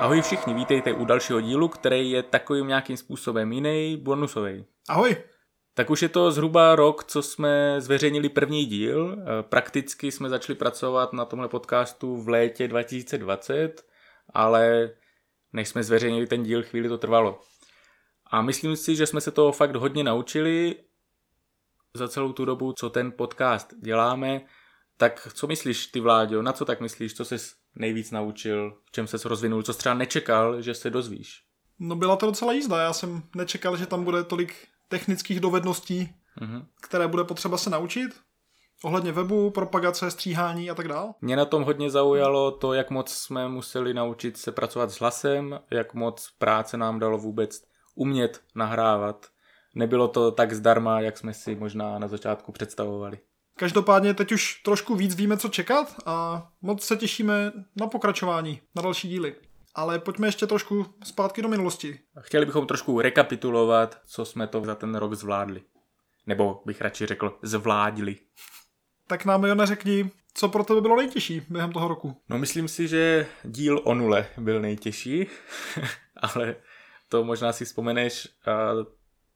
Ahoj všichni, vítejte u dalšího dílu, který je takovým nějakým způsobem jiný, bonusový. Ahoj. Tak už je to zhruba rok, co jsme zveřejnili první díl. Eh, Prakticky jsme začali pracovat na tomhle podcastu v létě 2020, ale než jsme zveřejnili ten díl, chvíli to trvalo. A myslím si, že jsme se toho fakt hodně naučili za celou tu dobu, co ten podcast děláme. Tak co myslíš ty, Vláďo? Na co tak myslíš? Co jsi nejvíc naučil? V čem se rozvinul? Co jsi třeba nečekal, že se dozvíš? No byla to docela jízda. Já jsem nečekal, že tam bude tolik technických dovedností, Mhm. které bude potřeba se naučit. Ohledně webu, propagace, stříhání a tak dál. Mě na tom hodně zaujalo to, jak moc jsme museli naučit se pracovat s hlasem, jak moc práce nám dalo vůbec umět nahrávat. Nebylo to tak zdarma, jak jsme si možná na začátku představovali. Každopádně teď už trošku víc víme, co čekat a moc se těšíme na pokračování, na další díly. Ale pojďme ještě trošku zpátky do minulosti. A Chtěli bychom trošku rekapitulovat, co jsme to za ten rok zvládli. Nebo bych radši řekl zvládli. Tak nám, Jone, řekni, co pro tebe bylo nejtěžší během toho roku. No myslím si, že díl o nule byl nejtěžší, ale to možná si vzpomeneš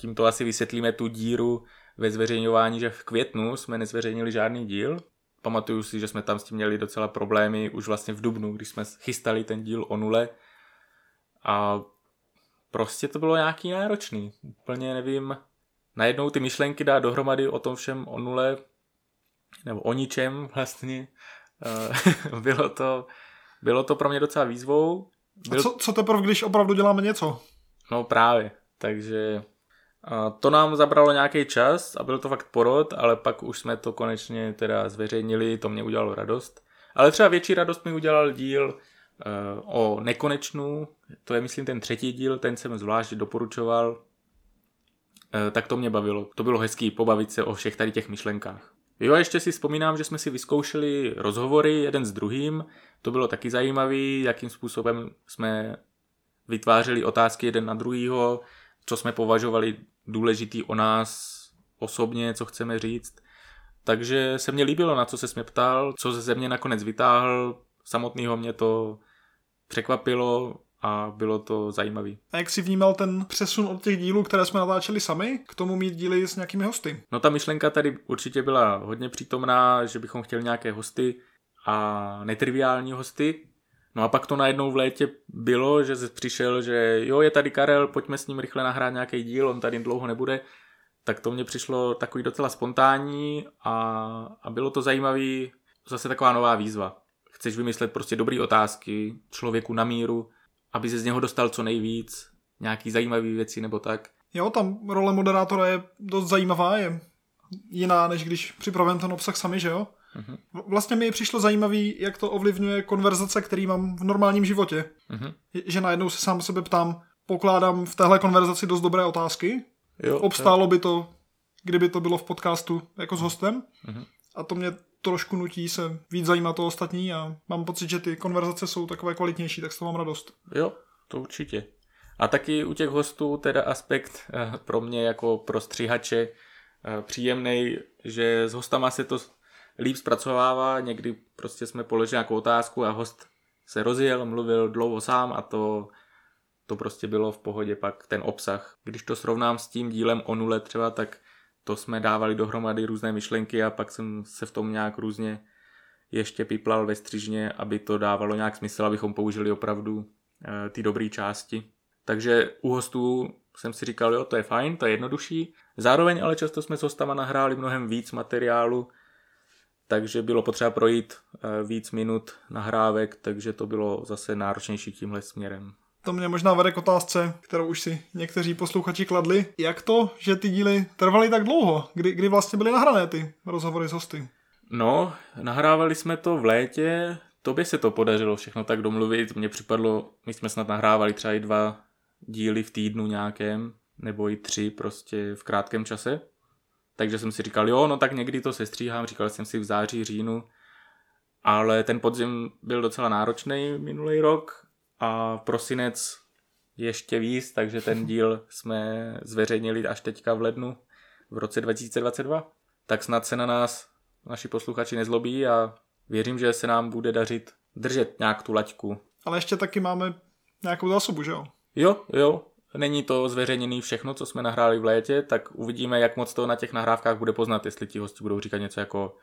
tímto asi vysvětlíme tu díru ve zveřejňování, že v květnu jsme nezveřejnili žádný díl. Pamatuju si, že jsme tam s tím měli docela problémy už vlastně v dubnu, když jsme chystali ten díl o nule a prostě to bylo nějaký náročný. Úplně nevím, najednou ty myšlenky dát dohromady o tom všem o nule, nebo o ničem vlastně, Eh, bylo to, bylo to pro mě docela výzvou. A co, co teprve, když opravdu děláme něco? No právě, takže to nám zabralo nějaký čas a byl to fakt porod, ale pak už jsme to konečně teda zveřejnili, to mě udělalo radost. Ale třeba větší radost mi udělal díl uh, o nekonečnu, to je myslím ten třetí díl, ten jsem zvlášť doporučoval. Uh, tak to mě bavilo, to bylo hezký pobavit se o všech tady těch myšlenkách. Jo a ještě si vzpomínám, že jsme si vyzkoušeli rozhovory jeden s druhým, to bylo taky zajímavý, jakým způsobem jsme vytvářeli otázky jeden na druhýho, co jsme považovali důležitý o nás osobně, co chceme říct. Takže se mně líbilo, na co se mě ptal, co ze mě nakonec vytáhl, samotného mě to překvapilo a bylo to zajímavé. A jak jsi vnímal ten přesun od těch dílů, které jsme natáčeli sami, k tomu mít díly s nějakými hosty? No ta myšlenka tady určitě byla hodně přítomná, že bychom chtěli nějaké hosty a netriviální hosty. No a pak to najednou v létě bylo, že přišel, že jo, je tady Karel, pojďme s ním rychle nahrát nějaký díl, on tady dlouho nebude. Tak to mně přišlo takový docela spontánní a, a bylo to zajímavý, zase taková nová výzva. Chceš vymyslet prostě dobré otázky člověku na míru, aby se z něho dostal co nejvíc, nějaký zajímavý věci nebo tak. Jo, tam role moderátora je dost zajímavá, je jiná, než když připravujeme ten obsah sami, že jo? Mhm. Vlastně mi přišlo zajímavý, jak to ovlivňuje konverzace, který mám v normálním životě. Mhm. Je- Že najednou se sám sebe ptám, pokládám v téhle konverzaci dost dobré otázky, Jo, obstálo by to, kdyby to bylo v podcastu jako s hostem. Mhm. A to mě trošku nutí se víc zajímat o ostatní a mám pocit, že ty konverzace jsou takové kvalitnější, tak z toho mám radost. Jo, to určitě. A taky u těch hostů teda aspekt eh, pro mě jako pro stříhače příjemný, že s hostama se to líp zpracovává, někdy prostě jsme položili nějakou otázku a host se rozjel, mluvil dlouho sám a to, to prostě bylo v pohodě pak ten obsah. Když to srovnám s tím dílem o nule třeba, tak to jsme dávali dohromady různé myšlenky a pak jsem se v tom nějak různě ještě piplal ve střižně, aby to dávalo nějak smysl, abychom použili opravdu eh, ty dobré části. Takže u hostů jsem si říkal, jo, to je fajn, to je jednodušší. Zároveň ale často jsme s hostama nahráli mnohem víc materiálu, takže bylo potřeba projít eh, víc minut nahrávek, takže to bylo zase náročnější tímhle směrem. To mě možná vede k otázce, kterou už si někteří posluchači kladli. Jak to, že ty díly trvaly tak dlouho? Kdy, kdy vlastně byly nahrané ty rozhovory s hosty? No, nahrávali jsme to v létě, tobě se to podařilo všechno tak domluvit, mně připadlo, my jsme snad nahrávali třeba i dva díly v týdnu nějakém, nebo i tři prostě v krátkém čase. Takže jsem si říkal, jo, no tak někdy to sestříhám, říkal jsem si v září, říjnu, ale ten podzim byl docela náročný minulý rok a prosinec ještě víc, takže ten díl jsme zveřejnili až teďka v lednu v roce 2022. Tak snad se na nás naši posluchači nezlobí a věřím, že se nám bude dařit držet nějak tu laťku. Ale ještě taky máme nějakou zásobu, že jo? Jo, jo, Není to zveřejněné všechno, co jsme nahráli v létě, tak uvidíme, jak moc to na těch nahrávkách bude poznat, jestli ti hosti budou říkat něco jako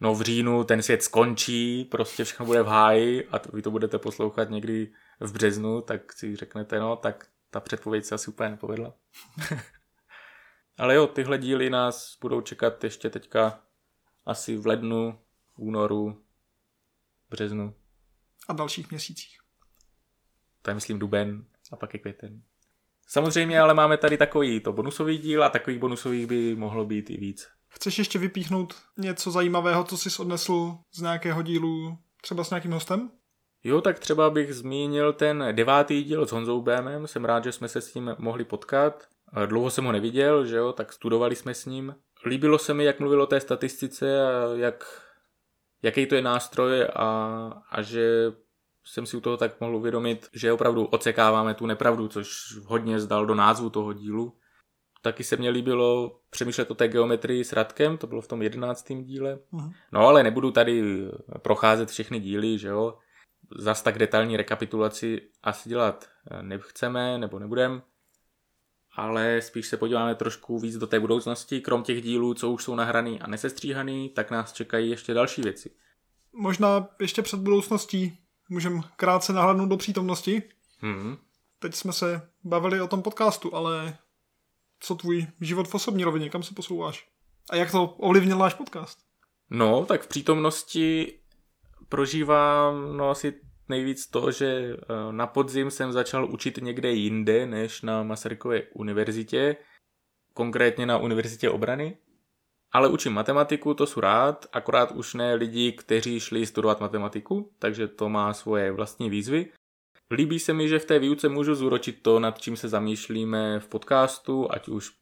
no v říjnu ten svět skončí, prostě všechno bude v háji a vy to budete poslouchat někdy v březnu, tak si řeknete, no tak ta předpověď se asi úplně nepovedla. Ale jo, tyhle díly nás budou čekat ještě teďka asi v lednu, únoru, březnu. A dalších měsících. To je myslím duben a pak je květen. Samozřejmě ale máme tady takový to bonusový díl a takových bonusových by mohlo být i víc. Chceš ještě vypíchnout něco zajímavého, co jsi odnesl z nějakého dílu, třeba s nějakým hostem? Jo, tak třeba bych zmínil ten devátý díl s Honzou Bémem. Jsem rád, že jsme se s ním mohli potkat. Dlouho jsem ho neviděl, že jo, tak studovali jsme s ním. Líbilo se mi, jak mluvil o té statistice a jak, jaký to je nástroj a, a že jsem si u toho tak mohl uvědomit, že opravdu ocekáváme tu nepravdu, což hodně zdal do názvu toho dílu. Taky se mně líbilo přemýšlet o té geometrii s Radkem, to bylo v tom jedenáctém díle. Uh-huh. No ale nebudu tady procházet všechny díly, že jo. Zas tak detailní rekapitulaci asi dělat nechceme nebo nebudem, ale spíš se podíváme trošku víc do té budoucnosti. Krom těch dílů, co už jsou nahraný a nesestříhaný, tak nás čekají ještě další věci. Možná ještě před budoucností můžeme krátce nahlédnout do přítomnosti. Mm-hmm. Teď jsme se bavili o tom podcastu, ale co tvůj život v osobní rovině, kam se posouváš? A jak to ovlivnil náš podcast? No, tak v přítomnosti prožívám no asi nejvíc to, že eh, na podzim jsem začal učit někde jinde než na Masarykově univerzitě, konkrétně na Univerzitě obrany. Ale učím matematiku, to jsou rád, akorát už ne lidi, kteří šli studovat matematiku, takže to má svoje vlastní výzvy. Líbí se mi, že v té výuce můžu zúročit to, nad čím se zamýšlíme v podcastu, ať už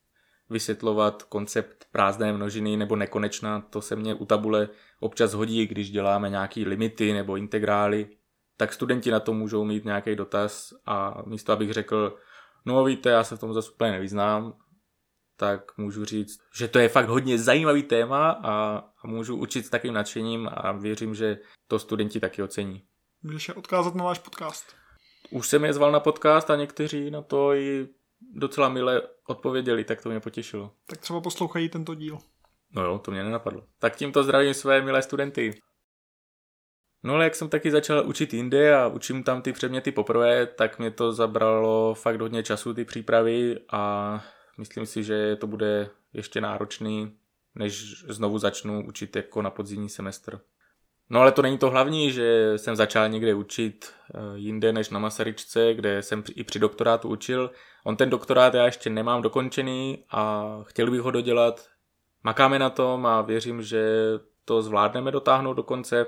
vysvětlovat koncept prázdné množiny nebo nekonečná, to se mně u tabule občas hodí, když děláme nějaký limity nebo integrály, tak studenti na to můžou mít nějaký dotaz a místo abych řekl, no víte, já se v tom zase úplně nevyznám, tak můžu říct, že to je fakt hodně zajímavý téma a, a můžu učit s takovým nadšením a věřím, že to studenti taky ocení. Můžeš je odkázat na váš podcast. Už jsem je zval na podcast a někteří na to i docela milé odpověděli, tak to mě potěšilo. Tak třeba poslouchají tento díl. No jo, to mě nenapadlo. Tak tímto zdravím své milé studenty. No ale jak jsem taky začal učit jinde a učím tam ty předměty poprvé, tak mě to zabralo fakt hodně času, ty přípravy a Myslím si, že to bude ještě náročný, než znovu začnu učit jako na podzimní semestr. No ale to není to hlavní, že jsem začal někde učit eh, jinde než na Masaryčce, kde jsem i při doktorátu učil. On ten doktorát já ještě nemám dokončený a chtěl bych ho dodělat. Makáme na tom a věřím, že to zvládneme dotáhnout do konce,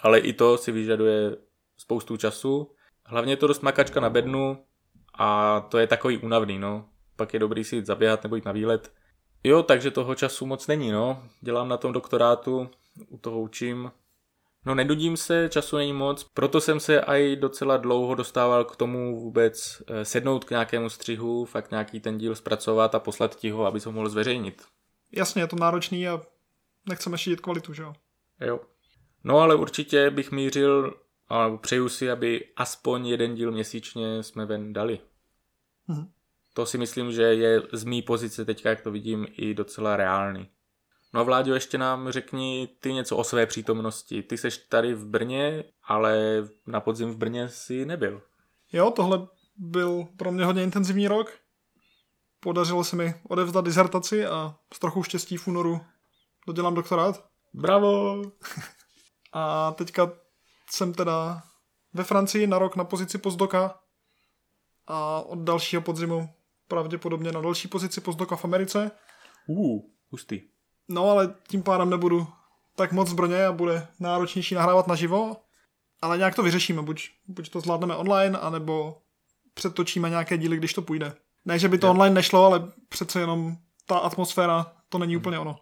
ale i to si vyžaduje spoustu času. Hlavně je to dost makačka na bednu a to je takový únavný, no pak je dobrý si jít zaběhat nebo jít na výlet. Jo, takže toho času moc není, no. Dělám na tom doktorátu, u toho učím. No nedudím se, času není moc, proto jsem se i docela dlouho dostával k tomu vůbec eh, sednout k nějakému střihu, fakt nějaký ten díl zpracovat a poslat ti ho, aby ho mohl zveřejnit. Jasně, je to náročný a nechceme šířit kvalitu, že jo? Jo. No ale určitě bych mířil a přeju si, aby aspoň jeden díl měsíčně jsme ven dali. Mhm to si myslím, že je z mý pozice teďka, jak to vidím, i docela reálný. No a Vláďo, ještě nám řekni ty něco o své přítomnosti. Ty seš tady v Brně, ale na podzim v Brně si nebyl. Jo, tohle byl pro mě hodně intenzivní rok. Podařilo se mi odevzdat dizertaci a s trochu štěstí v únoru dodělám doktorát. Bravo! a teďka jsem teda ve Francii na rok na pozici postdoka a od dalšího podzimu pravděpodobně na další pozici postdoka v Americe. Uh, hustý. No ale tím pádem nebudu tak moc v Brně a bude náročnější nahrávat naživo, ale nějak to vyřešíme, buď, buď to zvládneme online, anebo přetočíme nějaké díly, když to půjde. Ne, že by to je. online nešlo, ale přece jenom ta atmosféra, to není hmm. úplně ono.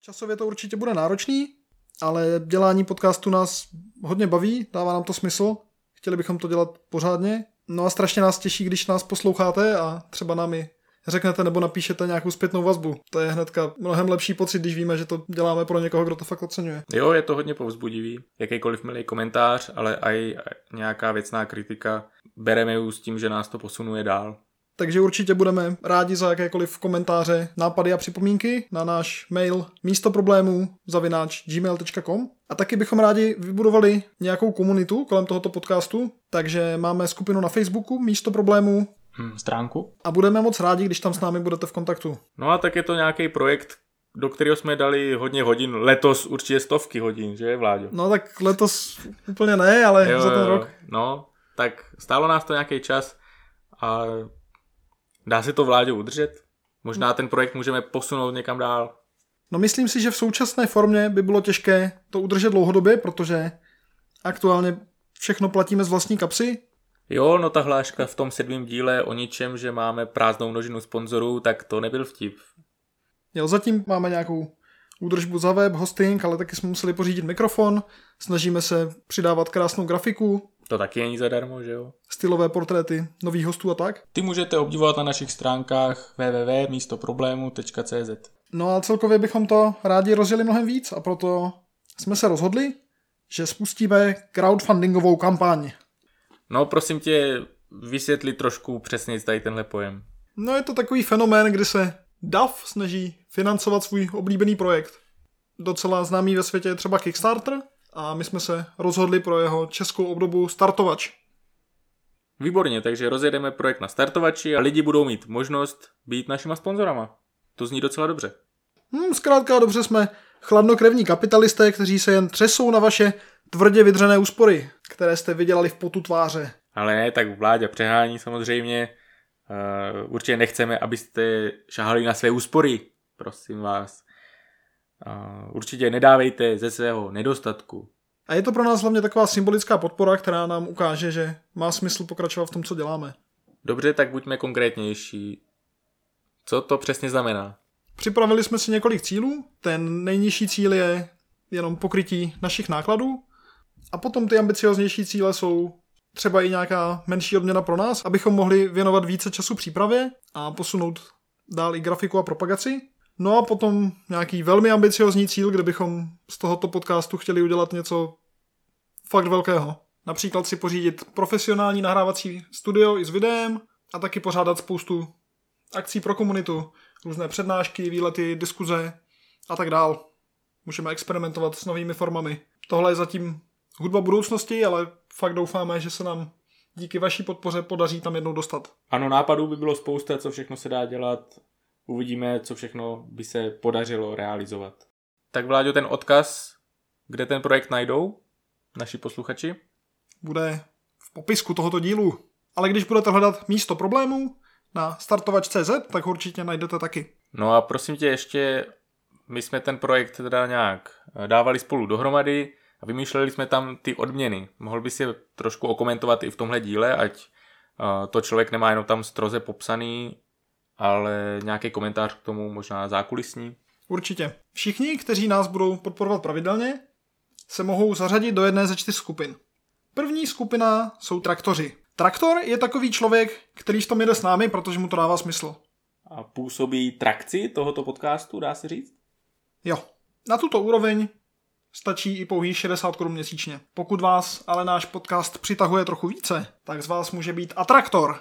Časově to určitě bude náročný, ale dělání podcastu nás hodně baví, dává nám to smysl, chtěli bychom to dělat pořádně No a strašně nás těší, když nás posloucháte a třeba nám i řeknete nebo napíšete nějakou zpětnou vazbu. To je hnedka mnohem lepší pocit, když víme, že to děláme pro někoho, kdo to fakt oceňuje. Jo, je to hodně povzbudivý. Jakýkoliv milý komentář, ale i nějaká věcná kritika. Bereme ji s tím, že nás to posunuje dál. Takže určitě budeme rádi za jakékoliv komentáře, nápady a připomínky na náš mail místo problémů zavináč gmail.com a taky bychom rádi vybudovali nějakou komunitu kolem tohoto podcastu, takže máme skupinu na Facebooku místo problémů hmm, stránku a budeme moc rádi, když tam s námi budete v kontaktu. No a tak je to nějaký projekt, do kterého jsme dali hodně hodin, letos určitě stovky hodin, že Vláďo? No tak letos úplně ne, ale jo, za ten rok. No, tak stálo nás to nějaký čas a Dá se to vládě udržet? Možná ten projekt můžeme posunout někam dál. No myslím si, že v současné formě by bylo těžké to udržet dlouhodobě, protože aktuálně všechno platíme z vlastní kapsy. Jo, no ta hláška v tom sedmém díle o ničem, že máme prázdnou množinu sponzorů, tak to nebyl vtip. Jo, zatím máme nějakou údržbu za web, hosting, ale taky jsme museli pořídit mikrofon, snažíme se přidávat krásnou grafiku, to taky není zadarmo, že jo? Stylové portréty nových hostů a tak. Ty můžete obdivovat na našich stránkách www.místoproblému.cz No a celkově bychom to rádi rozjeli mnohem víc a proto jsme se rozhodli, že spustíme crowdfundingovou kampaň. No prosím tě, vysvětli trošku přesně tady tenhle pojem. No je to takový fenomén, kdy se DAF snaží financovat svůj oblíbený projekt. Docela známý ve světě je třeba Kickstarter, a my jsme se rozhodli pro jeho českou obdobu Startovač. Výborně, takže rozjedeme projekt na startovači a lidi budou mít možnost být našima sponzorama. To zní docela dobře. Hmm, zkrátka dobře jsme chladnokrevní kapitalisté, kteří se jen třesou na vaše tvrdě vydřené úspory, které jste vydělali v potu tváře. Ale ne, tak vládě přehání samozřejmě. Uh, určitě nechceme, abyste šahali na své úspory, prosím vás. Určitě nedávejte ze svého nedostatku. A je to pro nás hlavně taková symbolická podpora, která nám ukáže, že má smysl pokračovat v tom, co děláme. Dobře, tak buďme konkrétnější. Co to přesně znamená? Připravili jsme si několik cílů. Ten nejnižší cíl je jenom pokrytí našich nákladů. A potom ty ambicioznější cíle jsou třeba i nějaká menší odměna pro nás, abychom mohli věnovat více času přípravě a posunout dál i grafiku a propagaci. No a potom nějaký velmi ambiciozní cíl, kde bychom z tohoto podcastu chtěli udělat něco fakt velkého. Například si pořídit profesionální nahrávací studio i s videem a taky pořádat spoustu akcí pro komunitu, různé přednášky, výlety, diskuze a tak dál. Můžeme experimentovat s novými formami. Tohle je zatím hudba budoucnosti, ale fakt doufáme, že se nám díky vaší podpoře podaří tam jednou dostat. Ano, nápadů by bylo spousta, co všechno se dá dělat uvidíme, co všechno by se podařilo realizovat. Tak Vláďo, ten odkaz, kde ten projekt najdou naši posluchači? Bude v popisku tohoto dílu. Ale když budete hledat místo problémů na startovač.cz, tak určitě najdete taky. No a prosím tě ještě, my jsme ten projekt teda nějak eh, dávali spolu dohromady a vymýšleli jsme tam ty odměny. Mohl by si trošku okomentovat i v tomhle díle, ať eh, to člověk nemá jenom tam stroze popsaný, ale nějaký komentář k tomu možná zákulisní? Určitě. Všichni, kteří nás budou podporovat pravidelně, se mohou zařadit do jedné ze čtyř skupin. První skupina jsou traktoři. Traktor je takový člověk, který v tom jede s námi, protože mu to dává smysl. A působí trakci tohoto podcastu, dá se říct? Jo. Na tuto úroveň stačí i pouhý 60 korun měsíčně. Pokud vás ale náš podcast přitahuje trochu více, tak z vás může být atraktor.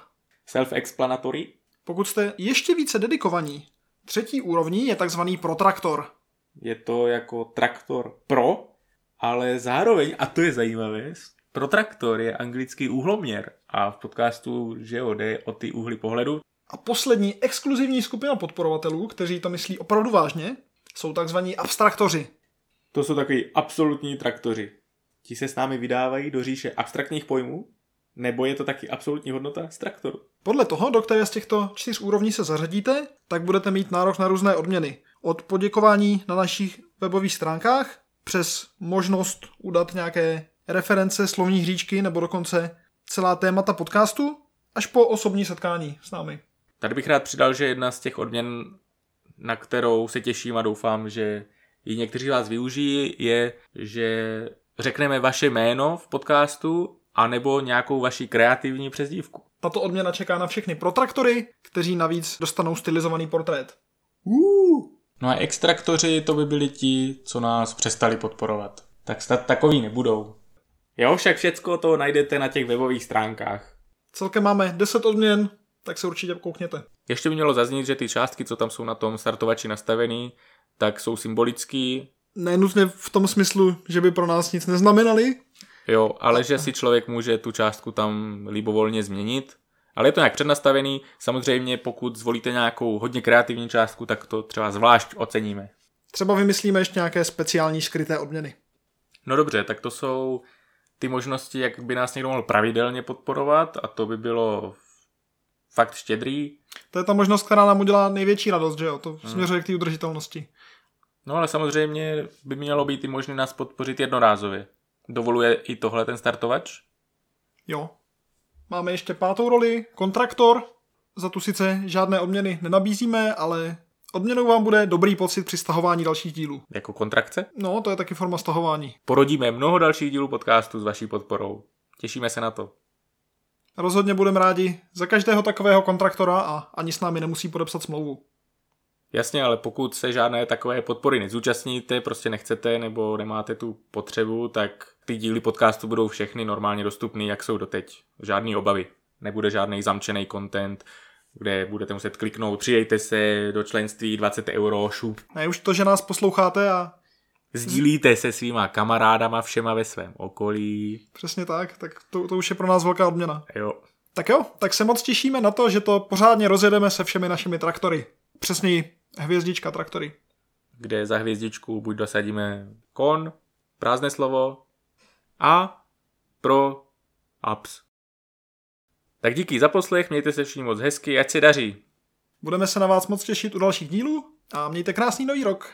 Self-explanatory? Pokud jste ještě více dedikovaní, třetí úrovní je takzvaný protraktor. Je to jako traktor pro, ale zároveň, a to je zajímavé, protraktor je anglický úhloměr a v podcastu, že jo, jde o ty úhly pohledu. A poslední exkluzivní skupina podporovatelů, kteří to myslí opravdu vážně, jsou takzvaní abstraktoři. To jsou takový absolutní traktoři. Ti se s námi vydávají do říše abstraktních pojmů nebo je to taky absolutní hodnota z traktoru? Podle toho, do které z těchto čtyř úrovní se zařadíte, tak budete mít nárok na různé odměny. Od poděkování na našich webových stránkách, přes možnost udat nějaké reference, slovní hříčky nebo dokonce celá témata podcastu, až po osobní setkání s námi. Tady bych rád přidal, že jedna z těch odměn, na kterou se těším a doufám, že ji někteří vás využijí, je, že řekneme vaše jméno v podcastu a nebo nějakou vaši kreativní přezdívku. Tato odměna čeká na všechny protraktory, kteří navíc dostanou stylizovaný portrét. Uh. No a extraktoři to by byli ti, co nás přestali podporovat. Tak snad takový nebudou. Jo, však všecko to najdete na těch webových stránkách. Celkem máme 10 odměn, tak se určitě koukněte. Ještě by mělo zaznít, že ty částky, co tam jsou na tom startovači nastavený, tak jsou symbolický. Nenutně v tom smyslu, že by pro nás nic neznamenali. Jo, ale že si člověk může tu částku tam libovolně změnit. Ale je to nějak přednastavený. Samozřejmě, pokud zvolíte nějakou hodně kreativní částku, tak to třeba zvlášť oceníme. Třeba vymyslíme ještě nějaké speciální skryté odměny. No dobře, tak to jsou ty možnosti, jak by nás někdo mohl pravidelně podporovat a to by bylo fakt štědrý. To je ta možnost, která nám udělá největší radost, že jo? To hmm. směřuje k té udržitelnosti. No ale samozřejmě by mělo být i možné nás podpořit jednorázově. Dovoluje i tohle ten startovač? Jo. Máme ještě pátou roli, kontraktor. Za tu sice žádné odměny nenabízíme, ale odměnou vám bude dobrý pocit při stahování dalších dílů. Jako kontrakce? No, to je taky forma stahování. Porodíme mnoho dalších dílů podcastu s vaší podporou. Těšíme se na to. Rozhodně budeme rádi za každého takového kontraktora a ani s námi nemusí podepsat smlouvu. Jasně, ale pokud se žádné takové podpory nezúčastníte, prostě nechcete nebo nemáte tu potřebu, tak ty díly podcastu budou všechny normálně dostupné, jak jsou doteď. Žádný obavy. Nebude žádný zamčený content, kde budete muset kliknout, přijejte se do členství 20 euro, šup. Ne, už to, že nás posloucháte a Sdílíte se svýma kamarádama všema ve svém okolí. Přesně tak, tak to, to už je pro nás velká odměna. Jo. Tak jo, tak se moc těšíme na to, že to pořádně rozjedeme se všemi našimi traktory. Přesněji hvězdička traktory. Kde za hvězdičku buď dosadíme kon, prázdné slovo a pro apps. Tak díky za poslech, mějte se všichni moc hezky, ať se daří. Budeme se na vás moc těšit u dalších dílů a mějte krásný nový rok.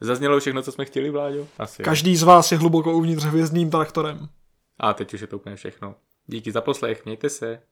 Zaznělo všechno, co jsme chtěli, Vláďo? Asi. Každý jo. z vás je hluboko uvnitř hvězdným traktorem. A teď už je to úplně všechno. Díky za poslech, mějte se.